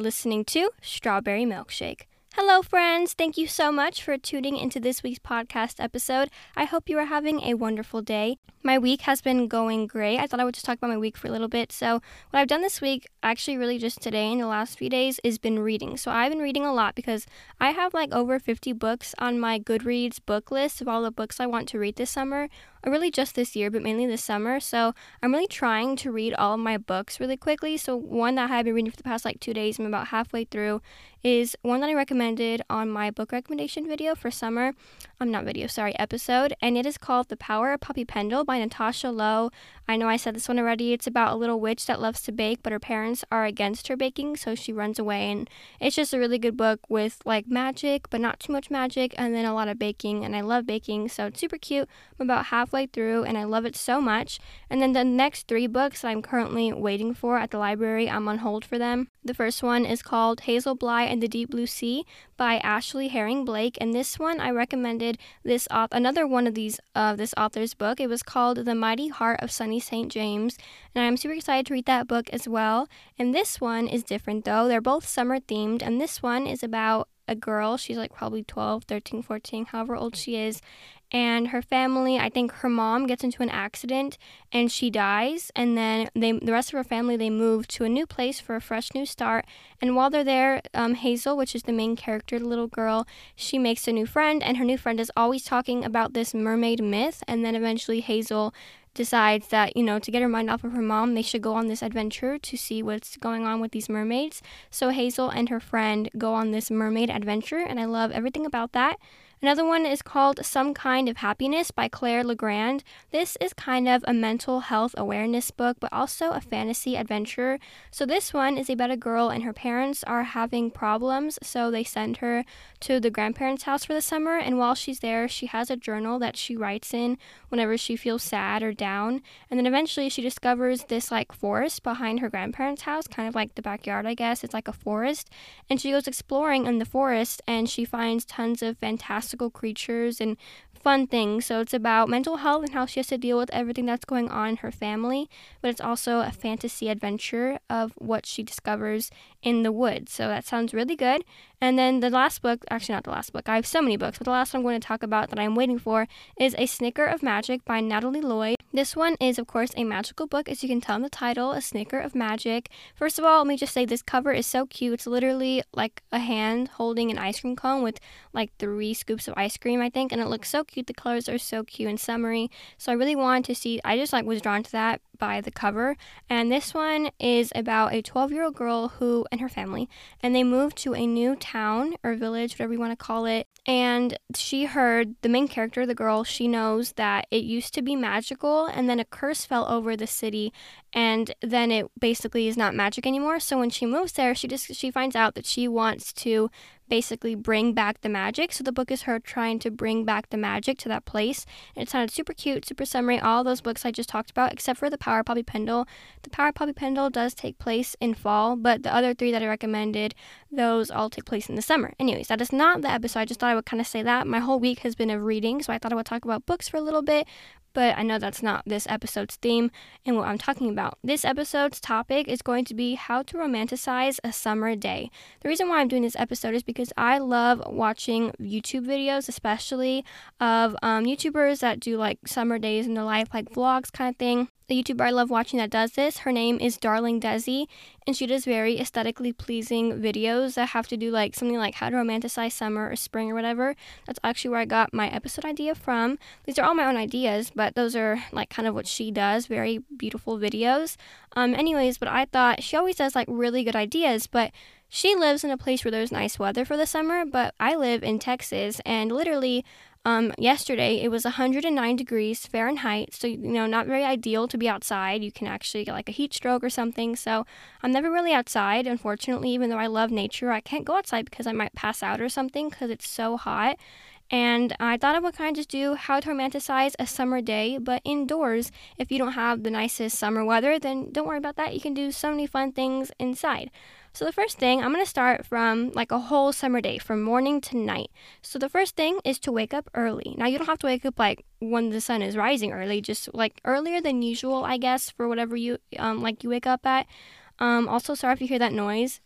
listening to Strawberry Milkshake. Hello, friends. Thank you so much for tuning into this week's podcast episode. I hope you are having a wonderful day. My week has been going great. I thought I would just talk about my week for a little bit. So, what I've done this week, actually, really just today in the last few days, is been reading. So, I've been reading a lot because I have like over 50 books on my Goodreads book list of all the books I want to read this summer really just this year, but mainly this summer. So I'm really trying to read all of my books really quickly. So one that I've been reading for the past like two days, I'm about halfway through, is one that I recommended on my book recommendation video for summer. I'm um, not video, sorry, episode. And it is called The Power of Poppy Pendle by Natasha Lowe. I know I said this one already. It's about a little witch that loves to bake, but her parents are against her baking, so she runs away. And it's just a really good book with like magic, but not too much magic, and then a lot of baking. And I love baking, so it's super cute. I'm about halfway through, and I love it so much. And then the next three books I'm currently waiting for at the library, I'm on hold for them. The first one is called Hazel Bly and the Deep Blue Sea by Ashley Herring Blake, and this one I recommended this author, another one of these of uh, this author's book. It was called The Mighty Heart of Sunny St. James, and I'm super excited to read that book as well. And this one is different though. They're both summer themed, and this one is about a girl. She's like probably 12, 13, 14, however old she is and her family i think her mom gets into an accident and she dies and then they the rest of her family they move to a new place for a fresh new start and while they're there um, hazel which is the main character the little girl she makes a new friend and her new friend is always talking about this mermaid myth and then eventually hazel decides that, you know, to get her mind off of her mom, they should go on this adventure to see what's going on with these mermaids. So Hazel and her friend go on this mermaid adventure, and I love everything about that. Another one is called Some Kind of Happiness by Claire Legrand. This is kind of a mental health awareness book, but also a fantasy adventure. So, this one is about a girl and her parents are having problems, so they send her to the grandparents' house for the summer. And while she's there, she has a journal that she writes in whenever she feels sad or down. And then eventually, she discovers this like forest behind her grandparents' house, kind of like the backyard, I guess. It's like a forest. And she goes exploring in the forest and she finds tons of fantastic fantastical creatures and fun things. So it's about mental health and how she has to deal with everything that's going on in her family, but it's also a fantasy adventure of what she discovers in the woods. So that sounds really good. And then the last book, actually not the last book, I have so many books, but the last one I'm going to talk about that I'm waiting for is A Snicker of Magic by Natalie Lloyd. This one is, of course, a magical book, as you can tell in the title, A Snicker of Magic. First of all, let me just say this cover is so cute. It's literally like a hand holding an ice cream cone with like three scoops of ice cream, I think, and it looks so cute. The colors are so cute and summery. So I really wanted to see, I just like was drawn to that by the cover. And this one is about a 12 year old girl who and her family, and they moved to a new town or village, whatever you want to call it. And she heard the main character, the girl, she knows that it used to be magical, and then a curse fell over the city, and then it basically is not magic anymore. So when she moves there, she just she finds out that she wants to basically bring back the magic. So the book is her trying to bring back the magic to that place. And it sounded super cute, super summery, all those books I just talked about, except for The Power Poppy Pendle. The Power Poppy Pendle does take place in fall, but the other three that I recommended, those all take place in the summer. Anyways, that is not the episode. I just thought I would kind of say that. My whole week has been of reading, so I thought I would talk about books for a little bit but I know that's not this episode's theme and what I'm talking about. This episode's topic is going to be how to romanticize a summer day. The reason why I'm doing this episode is because I love watching YouTube videos, especially of um, YouTubers that do like summer days in their life, like vlogs kind of thing the YouTuber I love watching that does this. Her name is Darling Desi, and she does very aesthetically pleasing videos that have to do like something like how to romanticize summer or spring or whatever. That's actually where I got my episode idea from. These are all my own ideas, but those are like kind of what she does. Very beautiful videos. Um, anyways, but I thought she always does like really good ideas, but she lives in a place where there's nice weather for the summer, but I live in Texas and literally um, yesterday it was 109 degrees Fahrenheit, so you know not very ideal to be outside. You can actually get like a heat stroke or something. So I'm never really outside. Unfortunately, even though I love nature, I can't go outside because I might pass out or something because it's so hot. And I thought I would kind of just do how to romanticize a summer day, but indoors. If you don't have the nicest summer weather, then don't worry about that. You can do so many fun things inside. So the first thing, I'm going to start from like a whole summer day, from morning to night. So the first thing is to wake up early. Now you don't have to wake up like when the sun is rising early, just like earlier than usual, I guess, for whatever you um like you wake up at. Um, also, sorry if you hear that noise.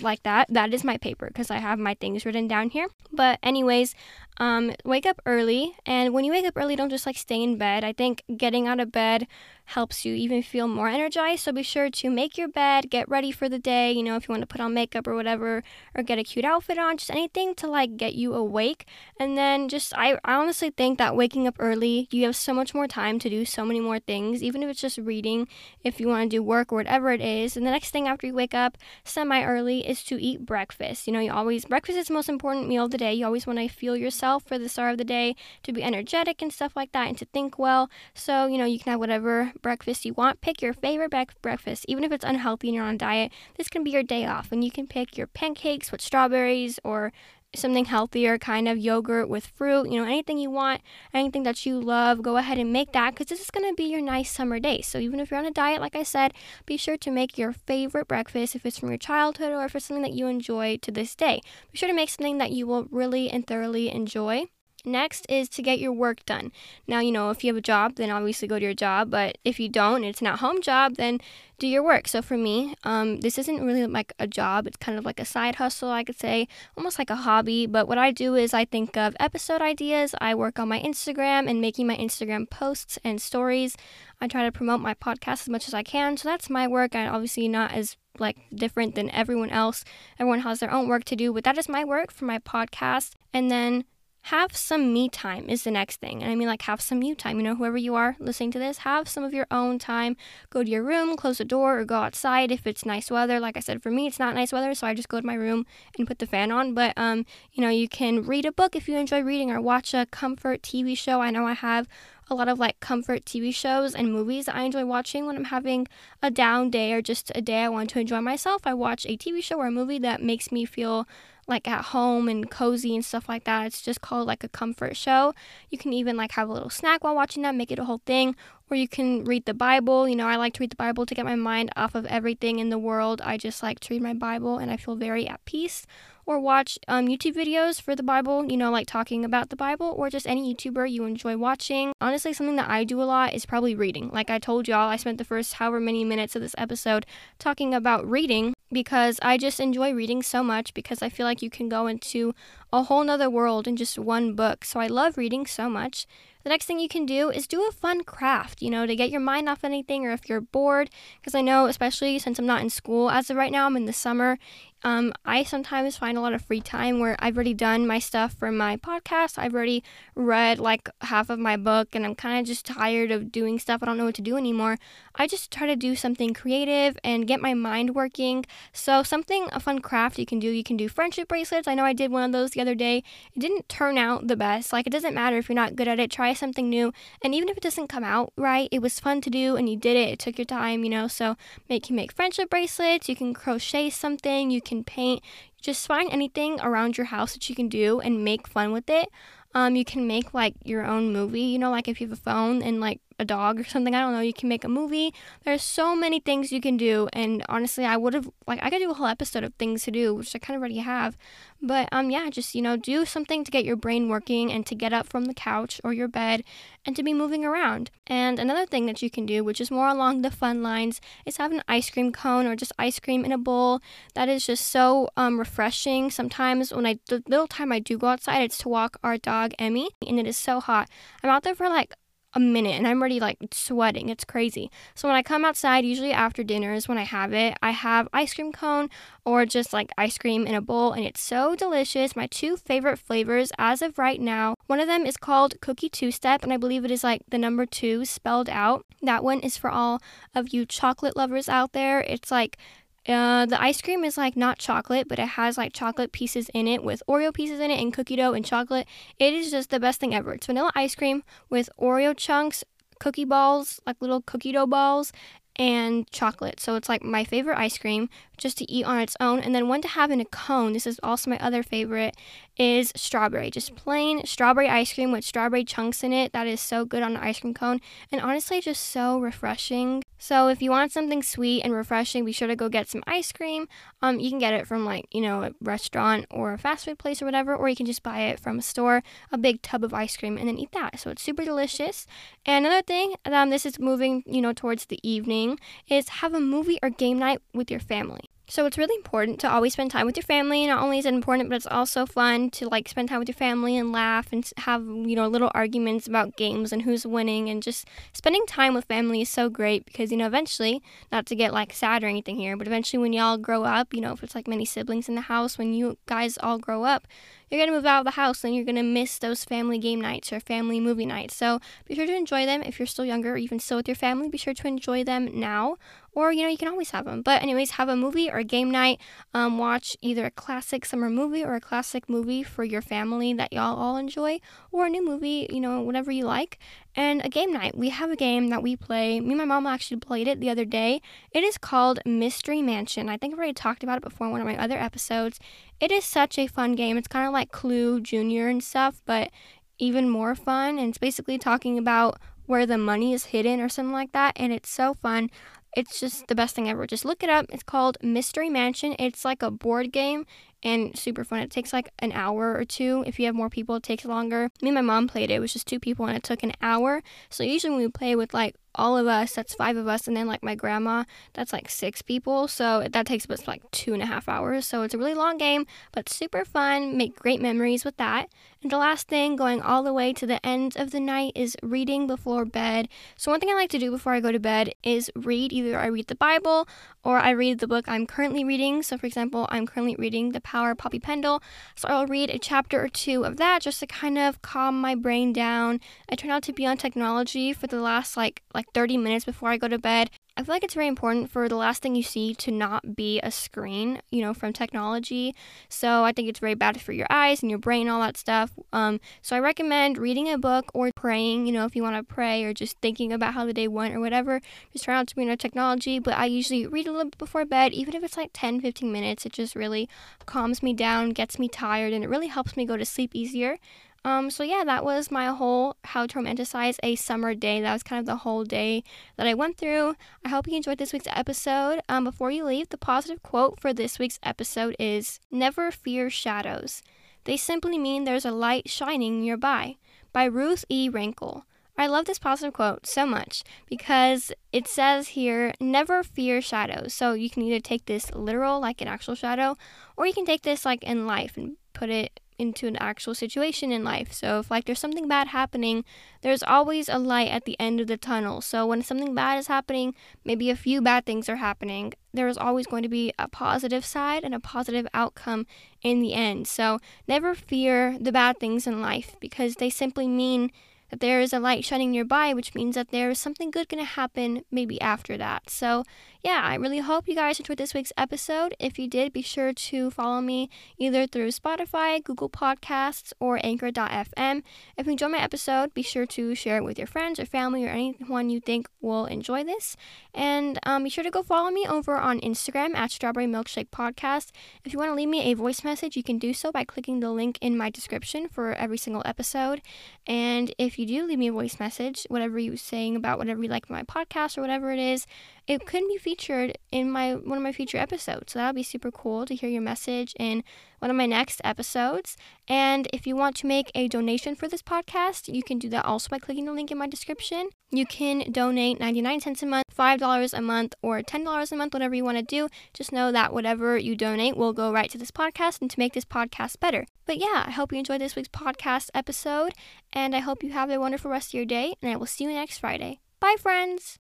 like that. That is my paper because I have my things written down here. But, anyways, um, wake up early. And when you wake up early, don't just like stay in bed. I think getting out of bed helps you even feel more energized. So be sure to make your bed, get ready for the day. You know, if you want to put on makeup or whatever, or get a cute outfit on, just anything to like get you awake. And then just, I, I honestly think that waking up early, you have so much more time to do so many more things, even if it's just reading, if you want to do work or whatever it is. And the next thing after you wake up semi early is to eat breakfast. You know, you always, breakfast is the most important meal of the day. You always want to fuel yourself for the start of the day to be energetic and stuff like that and to think well. So, you know, you can have whatever breakfast you want. Pick your favorite breakfast, even if it's unhealthy and you're on a diet. This can be your day off, and you can pick your pancakes with strawberries or something healthier, kind of yogurt with fruit, you know, anything you want, anything that you love, go ahead and make that because this is going to be your nice summer day. So even if you're on a diet, like I said, be sure to make your favorite breakfast if it's from your childhood or if it's something that you enjoy to this day. Be sure to make something that you will really and thoroughly enjoy. Next is to get your work done. Now, you know, if you have a job, then obviously go to your job. But if you don't, it's not home job, then do your work. So for me, um, this isn't really like a job. It's kind of like a side hustle, I could say, almost like a hobby. But what I do is I think of episode ideas. I work on my Instagram and making my Instagram posts and stories. I try to promote my podcast as much as I can. So that's my work. I obviously not as like different than everyone else. Everyone has their own work to do, but that is my work for my podcast. And then have some me time is the next thing. And I mean, like, have some you time. You know, whoever you are listening to this, have some of your own time. Go to your room, close the door, or go outside if it's nice weather. Like I said, for me, it's not nice weather, so I just go to my room and put the fan on. But, um, you know, you can read a book if you enjoy reading or watch a comfort TV show. I know I have a lot of like comfort TV shows and movies that I enjoy watching when I'm having a down day or just a day I want to enjoy myself. I watch a TV show or a movie that makes me feel like at home and cozy and stuff like that. It's just called like a comfort show. You can even like have a little snack while watching that, make it a whole thing. Or you can read the Bible. You know, I like to read the Bible to get my mind off of everything in the world. I just like to read my Bible and I feel very at peace or watch um, YouTube videos for the Bible, you know, like talking about the Bible, or just any YouTuber you enjoy watching. Honestly, something that I do a lot is probably reading. Like I told y'all, I spent the first however many minutes of this episode talking about reading because I just enjoy reading so much because I feel like you can go into a whole nother world in just one book. So I love reading so much. The next thing you can do is do a fun craft, you know, to get your mind off anything or if you're bored. Because I know, especially since I'm not in school as of right now, I'm in the summer, um, I sometimes find a lot of free time where I've already done my stuff for my podcast. I've already read like half of my book and I'm kind of just tired of doing stuff. I don't know what to do anymore. I just try to do something creative and get my mind working. So, something, a fun craft you can do, you can do friendship bracelets. I know I did one of those the other day. It didn't turn out the best. Like, it doesn't matter if you're not good at it, try something new. And even if it doesn't come out right, it was fun to do and you did it. It took your time, you know. So, make you make friendship bracelets, you can crochet something, you can paint. Just find anything around your house that you can do and make fun with it. Um, you can make like your own movie, you know, like if you have a phone and like a dog or something. I don't know. You can make a movie. There's so many things you can do. And honestly, I would have, like, I could do a whole episode of things to do, which I kind of already have. But um, yeah, just, you know, do something to get your brain working and to get up from the couch or your bed and to be moving around. And another thing that you can do, which is more along the fun lines, is have an ice cream cone or just ice cream in a bowl. That is just so um, refreshing. Sometimes when I, the little time I do go outside, it's to walk our dog, Emmy, and it is so hot. I'm out there for like a minute and I'm already like sweating. It's crazy. So when I come outside, usually after dinner is when I have it. I have ice cream cone or just like ice cream in a bowl and it's so delicious. My two favorite flavors as of right now. One of them is called Cookie Two Step and I believe it is like the number 2 spelled out. That one is for all of you chocolate lovers out there. It's like uh, the ice cream is like not chocolate, but it has like chocolate pieces in it with Oreo pieces in it and cookie dough and chocolate. It is just the best thing ever. It's vanilla ice cream with Oreo chunks, cookie balls, like little cookie dough balls, and chocolate. So it's like my favorite ice cream just to eat on its own. And then one to have in a cone, this is also my other favorite, is strawberry. Just plain strawberry ice cream with strawberry chunks in it. That is so good on an ice cream cone. And honestly, just so refreshing. So if you want something sweet and refreshing, be sure to go get some ice cream. Um, you can get it from like, you know, a restaurant or a fast food place or whatever, or you can just buy it from a store, a big tub of ice cream, and then eat that. So it's super delicious. And another thing, um, this is moving, you know, towards the evening, is have a movie or game night with your family. So it's really important to always spend time with your family. Not only is it important, but it's also fun to like spend time with your family and laugh and have, you know, little arguments about games and who's winning and just spending time with family is so great because, you know, eventually, not to get like sad or anything here, but eventually when y'all grow up, you know, if it's like many siblings in the house, when you guys all grow up, you're going to move out of the house and you're going to miss those family game nights or family movie nights. So be sure to enjoy them if you're still younger or even still with your family. Be sure to enjoy them now or you know you can always have them but anyways have a movie or a game night. Um, watch either a classic summer movie or a classic movie for your family that y'all all enjoy or a new movie you know whatever you like and a game night. We have a game that we play. Me and my mom actually played it the other day. It is called mystery mansion. I think i've already talked about it before in one of my other episodes. It is such a fun game. It's kind of like clue junior and stuff but even more fun. And it's basically talking about where the money is hidden or something like that and it's so fun it's just the best thing ever. Just look it up. It's called Mystery Mansion. It's like a board game and super fun. It takes like an hour or two. If you have more people, it takes longer. Me and my mom played it. It was just two people and it took an hour. So usually when we play with like all of us, that's five of us, and then like my grandma, that's like six people. So that takes us like two and a half hours. So it's a really long game, but super fun. Make great memories with that. And the last thing, going all the way to the end of the night, is reading before bed. So one thing I like to do before I go to bed is read. Either I read the Bible or I read the book I'm currently reading. So for example, I'm currently reading The Power of Poppy Pendle. So I'll read a chapter or two of that just to kind of calm my brain down. I turn out to be on technology for the last like like 30 minutes before I go to bed. I feel like it's very important for the last thing you see to not be a screen, you know, from technology. So I think it's very bad for your eyes and your brain, all that stuff. Um, so I recommend reading a book or praying, you know, if you want to pray or just thinking about how the day went or whatever. Just try not to be on technology. But I usually read a little bit before bed, even if it's like 10, 15 minutes. It just really calms me down, gets me tired, and it really helps me go to sleep easier. Um, so yeah, that was my whole how to romanticize a summer day. That was kind of the whole day that I went through. I hope you enjoyed this week's episode. Um, before you leave, the positive quote for this week's episode is Never fear shadows. They simply mean there's a light shining nearby. By Ruth E. Renkel. I love this positive quote so much because it says here, never fear shadows. So you can either take this literal, like an actual shadow, or you can take this like in life and put it into an actual situation in life. So if like there's something bad happening, there's always a light at the end of the tunnel. So when something bad is happening, maybe a few bad things are happening, there is always going to be a positive side and a positive outcome in the end. So never fear the bad things in life because they simply mean that there is a light shining nearby, which means that there is something good going to happen maybe after that. So, yeah, I really hope you guys enjoyed this week's episode. If you did, be sure to follow me either through Spotify, Google Podcasts, or Anchor.fm. If you enjoyed my episode, be sure to share it with your friends or family or anyone you think will enjoy this. And um, be sure to go follow me over on Instagram at Strawberry Milkshake Podcast. If you want to leave me a voice message, you can do so by clicking the link in my description for every single episode. And if you do leave me a voice message, whatever you're saying about whatever you like my podcast or whatever it is, it could be featured in my one of my future episodes. So that'll be super cool to hear your message in one of my next episodes. And if you want to make a donation for this podcast, you can do that also by clicking the link in my description. You can donate 99 cents a month, $5 a month, or $10 a month, whatever you want to do. Just know that whatever you donate will go right to this podcast and to make this podcast better. But yeah, I hope you enjoyed this week's podcast episode, and I hope you have a wonderful rest of your day, and I will see you next Friday. Bye, friends!